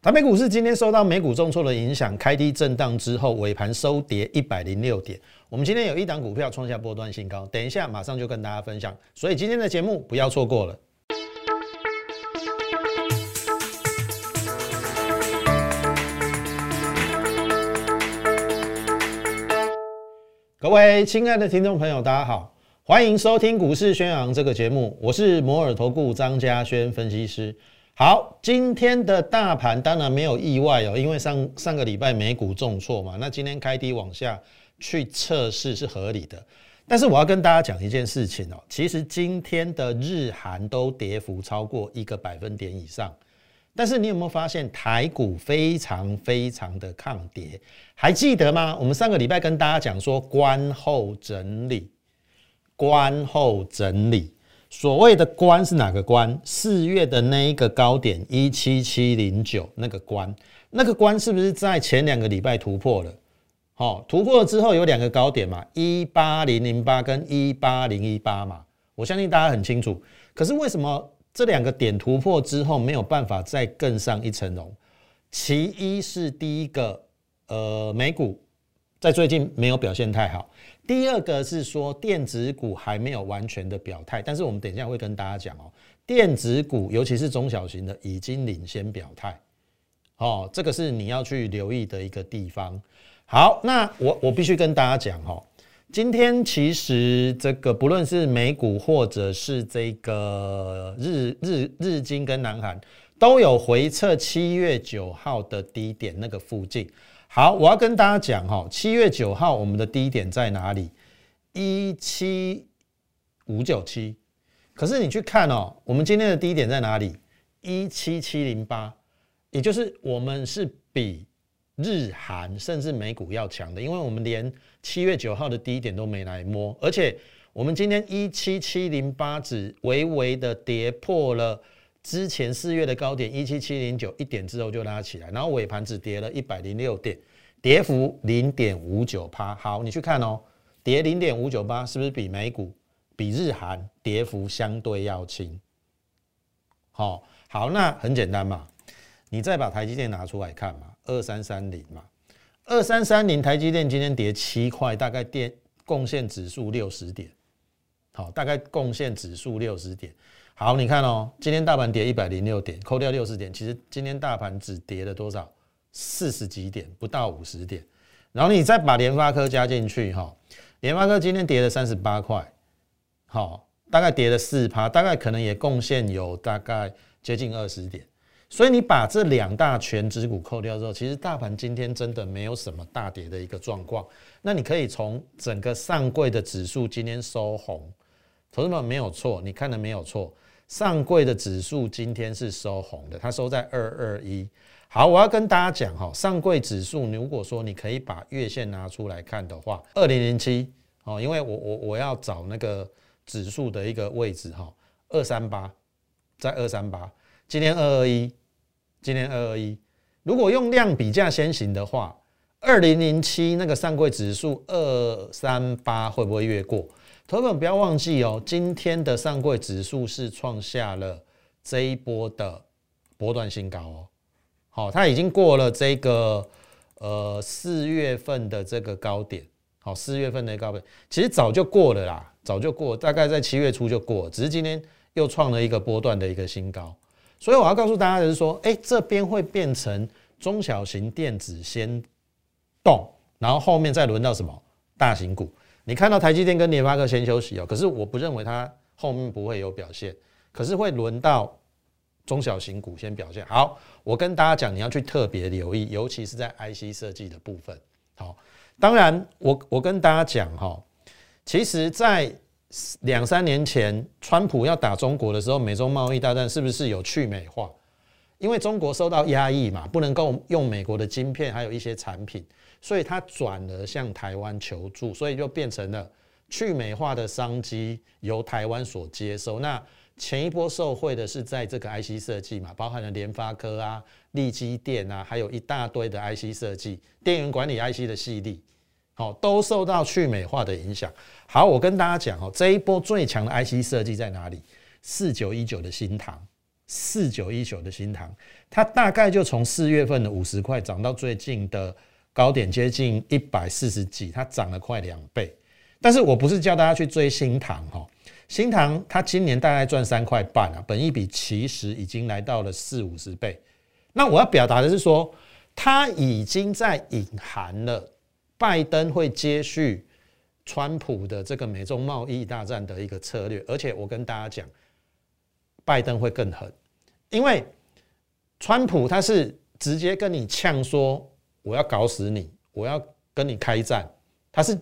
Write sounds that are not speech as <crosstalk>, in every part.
台北股市今天受到美股重挫的影响，开低震荡之后，尾盘收跌一百零六点。我们今天有一档股票创下波段新高，等一下马上就跟大家分享，所以今天的节目不要错过了。各位亲爱的听众朋友，大家好，欢迎收听股市宣扬这个节目，我是摩尔投顾张家轩分析师。好，今天的大盘当然没有意外哦，因为上上个礼拜美股重挫嘛，那今天开低往下去测试是合理的。但是我要跟大家讲一件事情哦，其实今天的日韩都跌幅超过一个百分点以上，但是你有没有发现台股非常非常的抗跌？还记得吗？我们上个礼拜跟大家讲说关后整理，关后整理。所谓的关是哪个关？四月的那一个高点一七七零九那个关，那个关是不是在前两个礼拜突破了？好，突破了之后有两个高点嘛，一八零零八跟一八零一八嘛，我相信大家很清楚。可是为什么这两个点突破之后没有办法再更上一层楼？其一是第一个，呃，美股在最近没有表现太好。第二个是说电子股还没有完全的表态，但是我们等一下会跟大家讲哦，电子股尤其是中小型的已经领先表态，哦，这个是你要去留意的一个地方。好，那我我必须跟大家讲哦，今天其实这个不论是美股或者是这个日日日经跟南韩都有回测七月九号的低点那个附近。好，我要跟大家讲哈，七月九号我们的低点在哪里？一七五九七。可是你去看哦，我们今天的低点在哪里？一七七零八，也就是我们是比日韩甚至美股要强的，因为我们连七月九号的低点都没来摸，而且我们今天一七七零八只微微的跌破了。之前四月的高点一七七零九一点之后就拉起来，然后尾盘只跌了一百零六点，跌幅零点五九趴。好，你去看哦，跌零点五九八，是不是比美股、比日韩跌幅相对要轻？好，好，那很简单嘛，你再把台积电拿出来看嘛，二三三零嘛，二三三零台积电今天跌七块，大概电贡献指数六十点，好，大概贡献指数六十点。好，你看哦，今天大盘跌一百零六点，扣掉六十点，其实今天大盘只跌了多少？四十几点，不到五十点。然后你再把联发科加进去，哈，联发科今天跌了三十八块，好，大概跌了四趴，大概可能也贡献有大概接近二十点。所以你把这两大全指股扣掉之后，其实大盘今天真的没有什么大跌的一个状况。那你可以从整个上柜的指数今天收红，同志们没有错，你看的没有错。上柜的指数今天是收红的，它收在二二一。好，我要跟大家讲哈，上柜指数如果说你可以把月线拿出来看的话，二零零七哦，因为我我我要找那个指数的一个位置哈，二三八在二三八，今天二二一，今天二二一。如果用量比价先行的话，二零零七那个上柜指数二三八会不会越过？投本不要忘记哦，今天的上柜指数是创下了这一波的波段新高哦。好，它已经过了这个呃四月份的这个高点。好，四月份的高点其实早就过了啦，早就过，大概在七月初就过，只是今天又创了一个波段的一个新高。所以我要告诉大家的是说，哎，这边会变成中小型电子先动，然后后面再轮到什么大型股。你看到台积电跟联发科先休息哦，可是我不认为它后面不会有表现，可是会轮到中小型股先表现好。我跟大家讲，你要去特别留意，尤其是在 IC 设计的部分。好，当然我我跟大家讲哈，其实，在两三年前，川普要打中国的时候，美中贸易大战是不是有去美化？因为中国受到压抑嘛，不能够用美国的晶片，还有一些产品。所以它转而向台湾求助，所以就变成了去美化的商机由台湾所接收。那前一波受惠的是在这个 IC 设计嘛，包含了联发科啊、立基电啊，还有一大堆的 IC 设计、电源管理 IC 的系列，好，都受到去美化的影响。好，我跟大家讲哦，这一波最强的 IC 设计在哪里？四九一九的新塘，四九一九的新塘，它大概就从四月份的五十块涨到最近的高点接近一百四十几，它涨了快两倍。但是我不是叫大家去追新塘哈，新塘它今年大概赚三块半啊，本一比其实已经来到了四五十倍。那我要表达的是说，它已经在隐含了拜登会接续川普的这个美中贸易大战的一个策略，而且我跟大家讲。拜登会更狠，因为川普他是直接跟你呛说我要搞死你，我要跟你开战，他是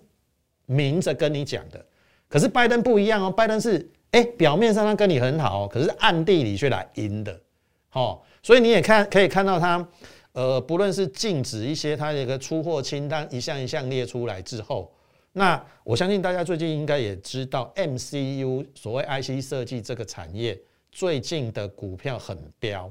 明着跟你讲的。可是拜登不一样哦，拜登是哎表面上他跟你很好，可是暗地里却来阴的，好，所以你也看可以看到他呃，不论是禁止一些他的一个出货清单一项一项列出来之后，那我相信大家最近应该也知道 MCU 所谓 IC 设计这个产业。最近的股票很飙，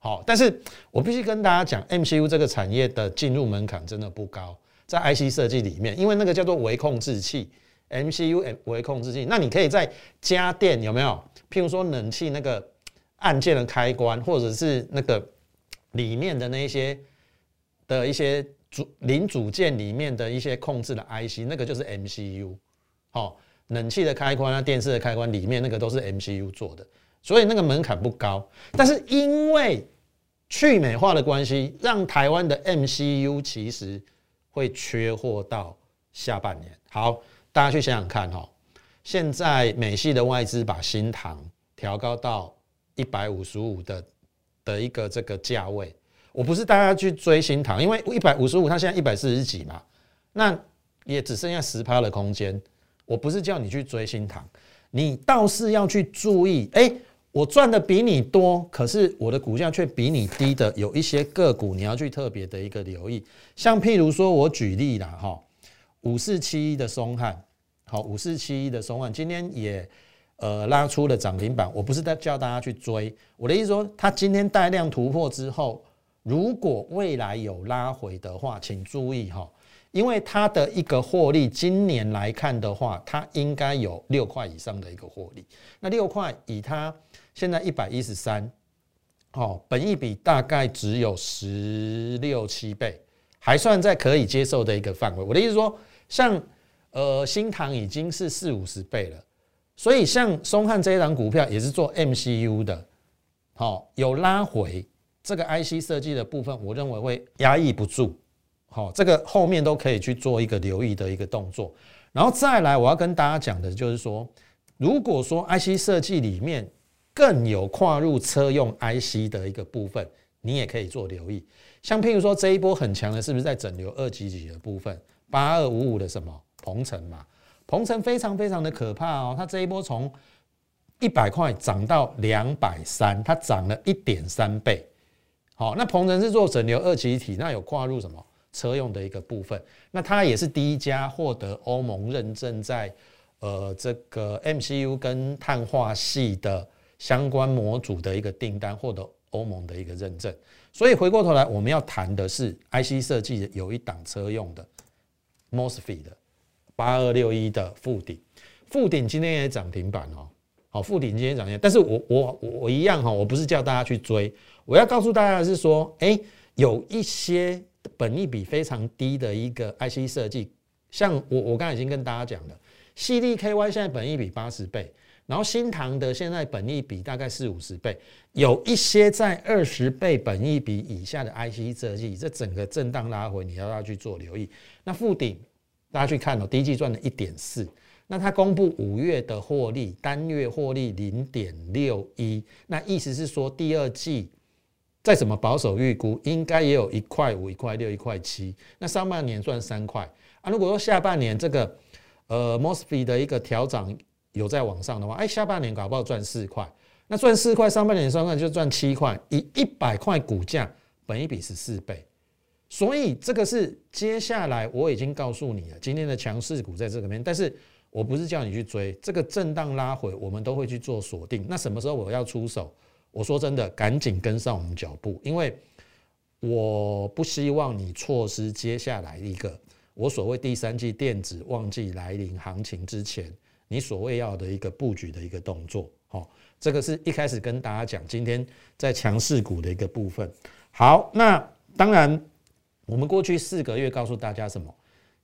好，但是我必须跟大家讲，MCU 这个产业的进入门槛真的不高，在 IC 设计里面，因为那个叫做微控制器，MCU 微控制器，那你可以在家电有没有？譬如说冷气那个按键的开关，或者是那个里面的那一些的一些组零组件里面的一些控制的 IC，那个就是 MCU，好，冷气的开关啊，电视的开关里面那个都是 MCU 做的。所以那个门槛不高，但是因为去美化的关系，让台湾的 MCU 其实会缺货到下半年。好，大家去想想看哈，现在美系的外资把新塘调高到一百五十五的的一个这个价位，我不是大家去追新塘，因为一百五十五它现在一百四十几嘛，那也只剩下十趴的空间。我不是叫你去追新塘，你倒是要去注意，哎。我赚的比你多，可是我的股价却比你低的，有一些个股你要去特别的一个留意。像譬如说，我举例啦，哈，五四七一的松汉，好，五四七一的松汉今天也呃拉出了涨停板。我不是在叫大家去追，我的意思说，它今天带量突破之后，如果未来有拉回的话，请注意哈。因为它的一个获利，今年来看的话，它应该有六块以上的一个获利。那六块以它现在一百一十三，哦，本益比大概只有十六七倍，还算在可以接受的一个范围。我的意思说，像呃新塘已经是四五十倍了，所以像松汉这一档股票也是做 MCU 的，好有拉回这个 IC 设计的部分，我认为会压抑不住。好，这个后面都可以去做一个留意的一个动作，然后再来，我要跟大家讲的就是说，如果说 IC 设计里面更有跨入车用 IC 的一个部分，你也可以做留意。像譬如说这一波很强的，是不是在整流二级级的部分？八二五五的什么鹏程嘛？鹏程非常非常的可怕哦，它这一波从一百块涨到两百三，它涨了一点三倍。好，那鹏程是做整流二级体，那有跨入什么？车用的一个部分，那它也是第一家获得欧盟认证，在呃这个 MCU 跟碳化系的相关模组的一个订单获得欧盟的一个认证。所以回过头来，我们要谈的是 IC 设计有一档车用的 MOSFET 的八二六一的富鼎，富鼎今天也涨停板哦，好，富鼎今天涨停，但是我我我一样哈，我不是叫大家去追，我要告诉大家的是说，哎，有一些。本益比非常低的一个 IC 设计，像我我刚才已经跟大家讲了，CDKY 现在本益比八十倍，然后新唐的现在本益比大概四五十倍，有一些在二十倍本益比以下的 IC 设计，这整个震荡拉回，你要要去做留意。那富鼎，大家去看哦，第一季赚了一点四，那它公布五月的获利，单月获利零点六一，那意思是说第二季。再怎么保守预估，应该也有一块五、一块六、一块七。那上半年赚三块啊。如果说下半年这个呃 Mosfet 的一个调整有在往上的话，哎，下半年搞不好赚四块。那赚四块，上半年算算就赚七块。以一百块股价，本一比十四倍。所以这个是接下来我已经告诉你了，今天的强势股在这个边，但是我不是叫你去追这个震荡拉回，我们都会去做锁定。那什么时候我要出手？我说真的，赶紧跟上我们脚步，因为我不希望你错失接下来一个我所谓第三季电子旺季来临行情之前，你所谓要的一个布局的一个动作。好，这个是一开始跟大家讲，今天在强势股的一个部分。好，那当然，我们过去四个月告诉大家什么？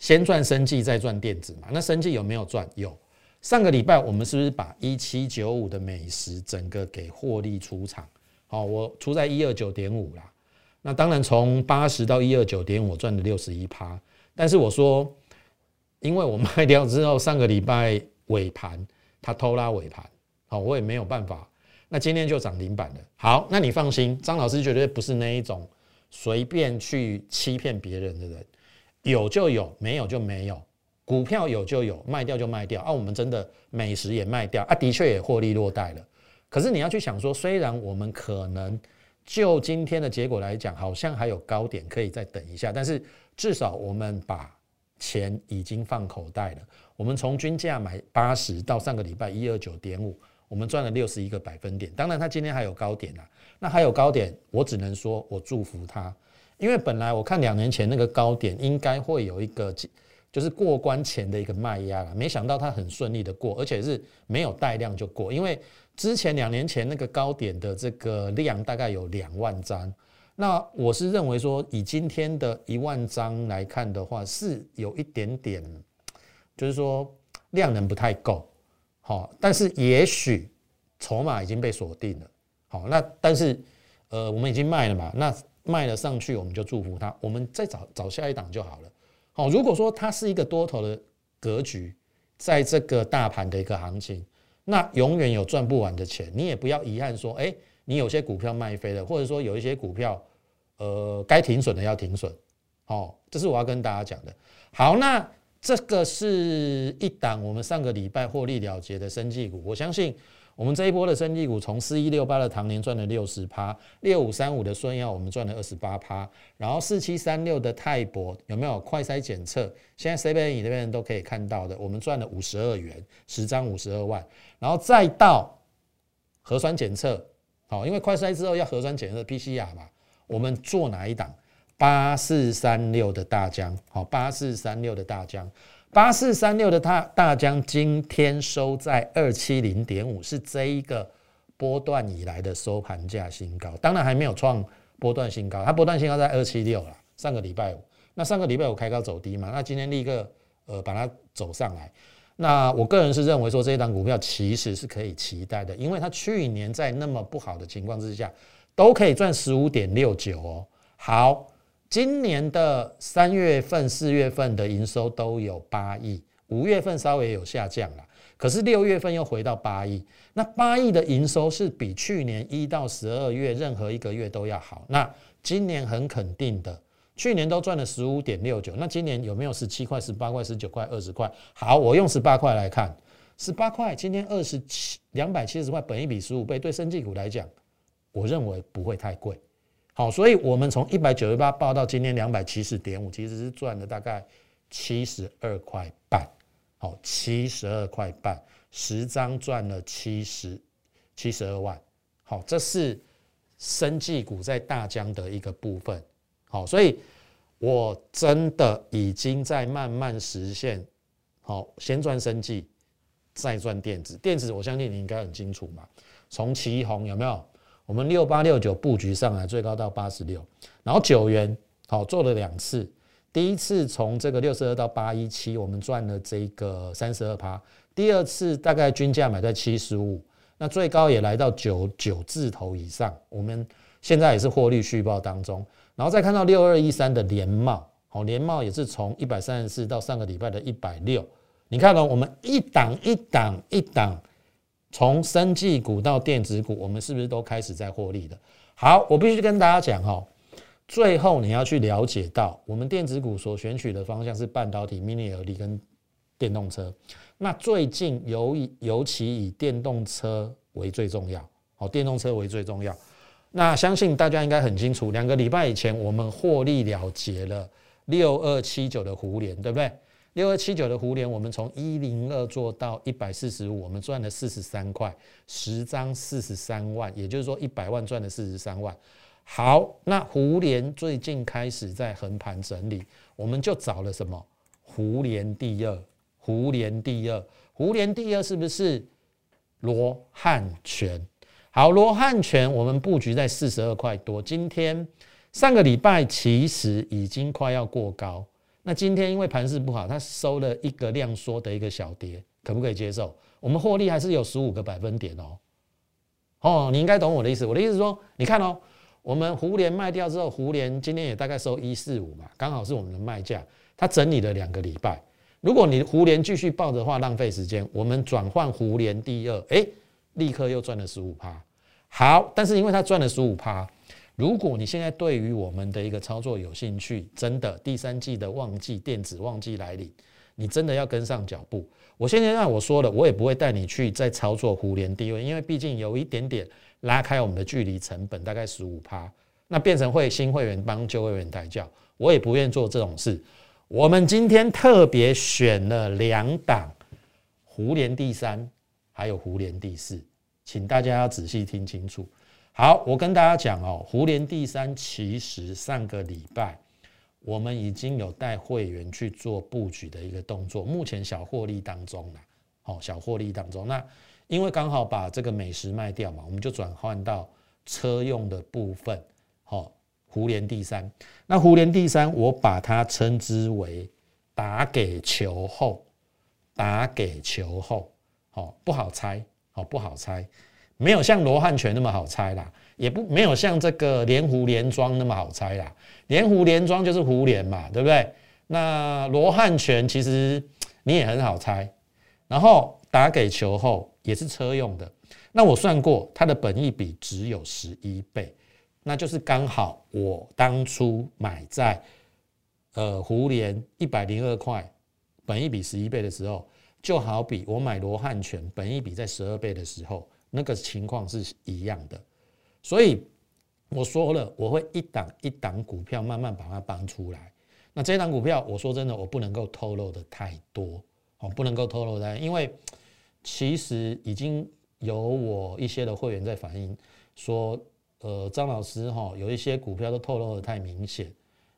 先赚生计，再赚电子嘛。那生计有没有赚？有。上个礼拜我们是不是把一七九五的美食整个给获利出场？好，我出在一二九点五啦。那当然从八十到一二九点五赚了六十一趴。但是我说，因为我卖掉之后，上个礼拜尾盘它偷拉尾盘。好，我也没有办法。那今天就涨停板了。好，那你放心，张老师绝对不是那一种随便去欺骗别人的人。有就有，没有就没有。股票有就有，卖掉就卖掉。啊，我们真的美食也卖掉啊，的确也获利落袋了。可是你要去想说，虽然我们可能就今天的结果来讲，好像还有高点可以再等一下，但是至少我们把钱已经放口袋了。我们从均价买八十到上个礼拜一二九点五。我们赚了六十一个百分点，当然它今天还有高点啊，那还有高点，我只能说我祝福它，因为本来我看两年前那个高点应该会有一个就是过关前的一个卖压了，没想到它很顺利的过，而且是没有带量就过，因为之前两年前那个高点的这个量大概有两万张，那我是认为说以今天的一万张来看的话，是有一点点，就是说量能不太够。好，但是也许筹码已经被锁定了。好，那但是呃，我们已经卖了嘛？那卖了上去，我们就祝福它。我们再找找下一档就好了。好，如果说它是一个多头的格局，在这个大盘的一个行情，那永远有赚不完的钱。你也不要遗憾说，哎，你有些股票卖飞了，或者说有一些股票，呃，该停损的要停损。好，这是我要跟大家讲的。好，那。这个是一档我们上个礼拜获利了结的生技股，我相信我们这一波的生技股，从四一六八的唐年赚了六十趴，六五三五的孙耀我们赚了二十八趴，然后四七三六的泰博有没有快筛检测？现在 C B N 那边都可以看到的，我们赚了五十二元，十张五十二万，然后再到核酸检测，好，因为快筛之后要核酸检测 P C R 嘛，我们做哪一档？八四三六的大江，好，八四三六的大江，八四三六的大大江今天收在二七零点五，是这一个波段以来的收盘价新高，当然还没有创波段新高，它波段新高在二七六了。上个礼拜五，那上个礼拜五开高走低嘛，那今天立刻呃把它走上来。那我个人是认为说这一档股票其实是可以期待的，因为它去年在那么不好的情况之下都可以赚十五点六九哦，好。今年的三月份、四月份的营收都有八亿，五月份稍微有下降了，可是六月份又回到八亿。那八亿的营收是比去年一到十二月任何一个月都要好。那今年很肯定的，去年都赚了十五点六九，那今年有没有十七块、十八块、十九块、二十块？好，我用十八块来看，十八块今天二十七两百七十块，本一比十五倍，对生技股来讲，我认为不会太贵。好，所以我们从一百九十八报到今天两百七十点五，其实是赚了大概七十二块半。好，七十二块半，十张赚了七十七十二万。好，这是生技股在大疆的一个部分。好，所以我真的已经在慢慢实现。好，先赚生技，再赚电子。电子我相信你应该很清楚嘛。从旗红有没有？我们六八六九布局上来，最高到八十六，然后九元好做了两次，第一次从这个六十二到八一七，我们赚了这个三十二趴，第二次大概均价买在七十五，那最高也来到九九字头以上，我们现在也是获利续报当中，然后再看到六二一三的联茂，好联茂也是从一百三十四到上个礼拜的一百六，你看到我们一档一档一档。从生技股到电子股，我们是不是都开始在获利的？好，我必须跟大家讲哈，最后你要去了解到，我们电子股所选取的方向是半导体、mini LED 跟电动车。那最近尤以尤其以电动车为最重要，好，电动车为最重要。那相信大家应该很清楚，两个礼拜以前我们获利了结了六二七九的胡联，对不对？六二七九的胡联，我们从一零二做到一百四十五，我们赚了四十三块，十张四十三万，也就是说一百万赚了四十三万。好，那胡联最近开始在横盘整理，我们就找了什么？胡联第二，胡联第二，胡联第二是不是罗汉拳。好，罗汉拳我们布局在四十二块多，今天上个礼拜其实已经快要过高。那今天因为盘势不好，它收了一个量缩的一个小跌，可不可以接受？我们获利还是有十五个百分点哦。哦，你应该懂我的意思。我的意思是说，你看哦，我们胡联卖掉之后，胡联今天也大概收一四五嘛，刚好是我们的卖价。它整理了两个礼拜，如果你胡联继续报的话，浪费时间。我们转换胡联第二，哎。立刻又赚了十五趴，好，但是因为他赚了十五趴，如果你现在对于我们的一个操作有兴趣，真的第三季的旺季电子旺季来临，你真的要跟上脚步。我现在让我说了，我也不会带你去再操作互联低位，因为毕竟有一点点拉开我们的距离成本，大概十五趴，那变成会新会员帮旧会员抬轿，我也不愿做这种事。我们今天特别选了两档互联第三。还有胡联第四，请大家要仔细听清楚。好，我跟大家讲哦，胡联第三其实上个礼拜我们已经有带会员去做布局的一个动作，目前小获利当中啦，哦，小获利当中。那因为刚好把这个美食卖掉嘛，我们就转换到车用的部分。好，胡联第三，那胡联第三，我把它称之为打给球后，打给球后。哦，不好猜，哦，不好猜，没有像罗汉拳那么好猜啦，也不没有像这个连湖连庄那么好猜啦。连湖连庄就是湖连嘛，对不对？那罗汉拳其实 <tsk> 你也很好猜，然后打给球后也是车用的，那我算过，它的本益比只有十一倍，那就是刚好我当初买在呃湖连一百零二块，本益比十一倍的时候。就好比我买罗汉拳，本一比在十二倍的时候，那个情况是一样的。所以我说了，我会一档一档股票慢慢把它搬出来。那这档股票，我说真的，我不能够透露的太多，哦，不能够透露的，因为其实已经有我一些的会员在反映说，呃，张老师哈，有一些股票都透露的太明显，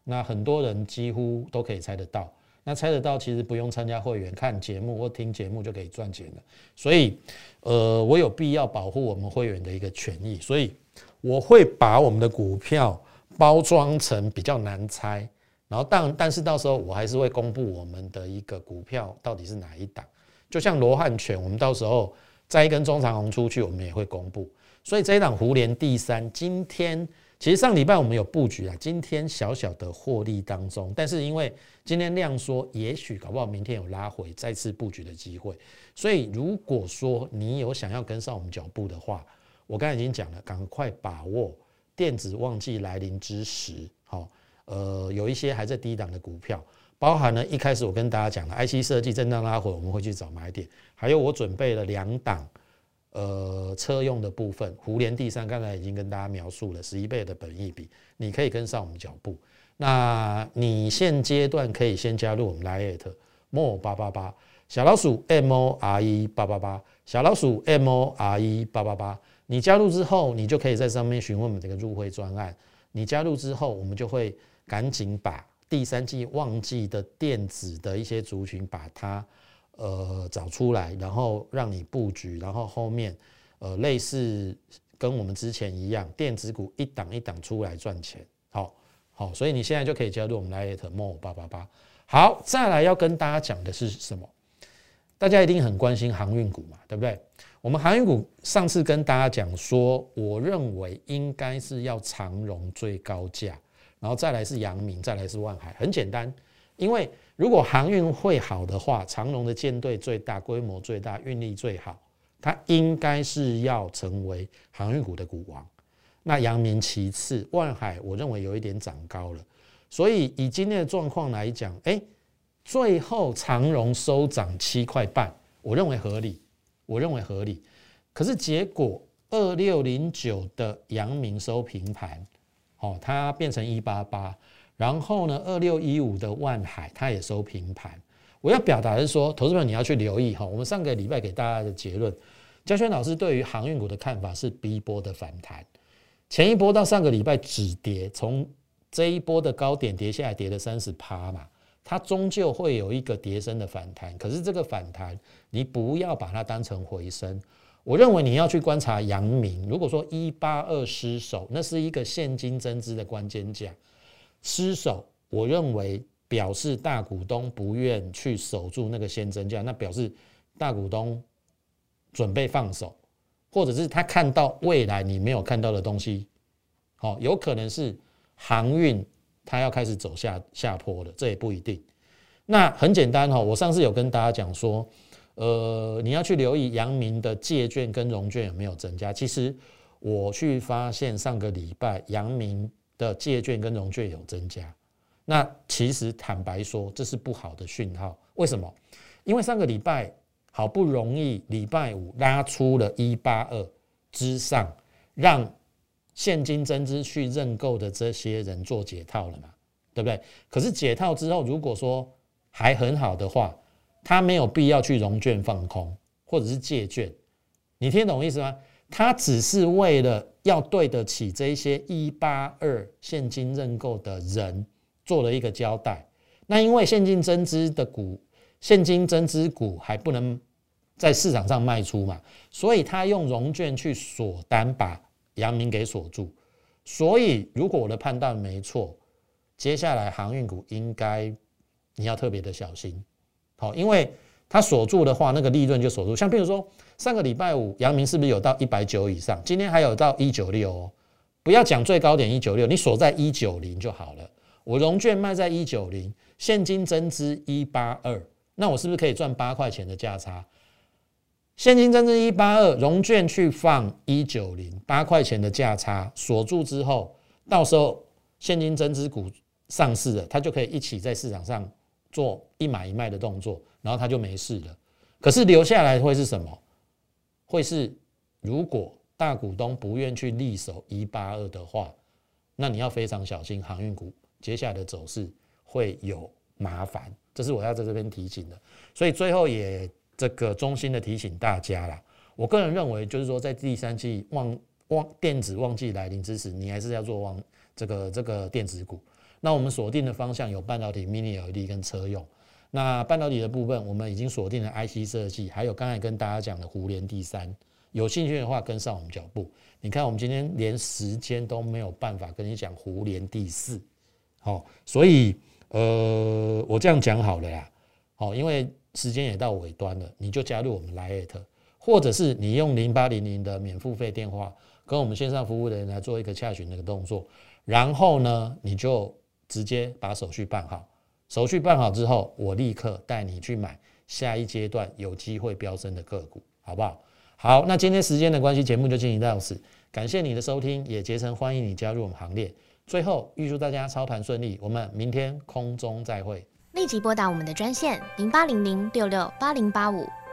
那很多人几乎都可以猜得到。那猜得到，其实不用参加会员，看节目或听节目就可以赚钱了。所以，呃，我有必要保护我们会员的一个权益，所以我会把我们的股票包装成比较难猜，然后但但是到时候我还是会公布我们的一个股票到底是哪一档。就像罗汉拳，我们到时候再一根中长红出去，我们也会公布。所以这一档胡联第三，今天。其实上礼拜我们有布局啊，今天小小的获利当中，但是因为今天量缩，也许搞不好明天有拉回再次布局的机会。所以如果说你有想要跟上我们脚步的话，我刚才已经讲了，赶快把握电子旺季来临之时，好，呃，有一些还在低档的股票，包含了一开始我跟大家讲的 IC 设计震荡拉回，我们会去找买点，还有我准备了两档。呃，车用的部分，胡联第三，刚才已经跟大家描述了十一倍的本益比，你可以跟上我们脚步。那你现阶段可以先加入我们 Lite More 八八八小老鼠 M O R E 八八八小老鼠 M O R E 八八八。你加入之后，你就可以在上面询问我们这个入会专案。你加入之后，我们就会赶紧把第三季旺季的电子的一些族群把它。呃，找出来，然后让你布局，然后后面呃，类似跟我们之前一样，电子股一档一档出来赚钱，好好，所以你现在就可以加入我们 Light More 八八八。好，再来要跟大家讲的是什么？大家一定很关心航运股嘛，对不对？我们航运股上次跟大家讲说，我认为应该是要长荣最高价，然后再来是阳明，再来是万海，很简单，因为。如果航运会好的话，长龙的舰队最大、规模最大、运力最好，它应该是要成为航运股的股王。那阳明其次，万海我认为有一点涨高了，所以以今天的状况来讲，哎，最后长荣收涨七块半，我认为合理，我认为合理。可是结果二六零九的阳明收平盘，哦，它变成一八八。然后呢，二六一五的万海它也收平盘。我要表达的是说，投资者你要去留意哈。我们上个礼拜给大家的结论，嘉轩老师对于航运股的看法是 B 波的反弹。前一波到上个礼拜止跌，从这一波的高点跌下来，跌了三十趴嘛，它终究会有一个跌升的反弹。可是这个反弹，你不要把它当成回升。我认为你要去观察阳明，如果说一八二失守，那是一个现金增资的关键价。失守，我认为表示大股东不愿去守住那个先增价，那表示大股东准备放手，或者是他看到未来你没有看到的东西，好，有可能是航运它要开始走下下坡了，这也不一定。那很简单哈，我上次有跟大家讲说，呃，你要去留意阳明的借券跟融券有没有增加。其实我去发现上个礼拜阳明的借券跟融券有增加。那其实坦白说，这是不好的讯号。为什么？因为上个礼拜好不容易礼拜五拉出了一八二之上，让现金增资去认购的这些人做解套了嘛，对不对？可是解套之后，如果说还很好的话，他没有必要去融券放空或者是借券，你听懂意思吗？他只是为了要对得起这些一八二现金认购的人做了一个交代。那因为现金增资的股，现金增资股还不能在市场上卖出嘛，所以他用融券去锁单，把阳明给锁住。所以如果我的判断没错，接下来航运股应该。你要特别的小心，好，因为它锁住的话，那个利润就锁住。像比如说上个礼拜五，阳明是不是有到一百九以上？今天还有到一九六哦。不要讲最高点一九六，你锁在一九零就好了。我融券卖在一九零，现金增资一八二，那我是不是可以赚八块钱的价差？现金增资一八二，融券去放一九零，八块钱的价差锁住之后，到时候现金增资股上市了，它就可以一起在市场上。做一买一卖的动作，然后他就没事了。可是留下来会是什么？会是如果大股东不愿去立守一八二的话，那你要非常小心航运股接下来的走势会有麻烦。这是我要在这边提醒的。所以最后也这个衷心的提醒大家啦。我个人认为，就是说在第三季旺旺电子旺季来临之时，你还是要做旺这个这个电子股。那我们锁定的方向有半导体、Mini LED 跟车用。那半导体的部分，我们已经锁定了 IC 设计，还有刚才跟大家讲的湖联第三。有兴趣的话，跟上我们脚步。你看，我们今天连时间都没有办法跟你讲湖联第四，好，所以呃，我这样讲好了呀，好，因为时间也到尾端了，你就加入我们来 at，或者是你用零八零零的免付费电话，跟我们线上服务的人来做一个洽询那个动作，然后呢，你就。直接把手续办好，手续办好之后，我立刻带你去买下一阶段有机会飙升的个股，好不好？好，那今天时间的关系，节目就进行到此，感谢你的收听，也竭诚欢迎你加入我们行列。最后预祝大家操盘顺利，我们明天空中再会。立即拨打我们的专线零八零零六六八零八五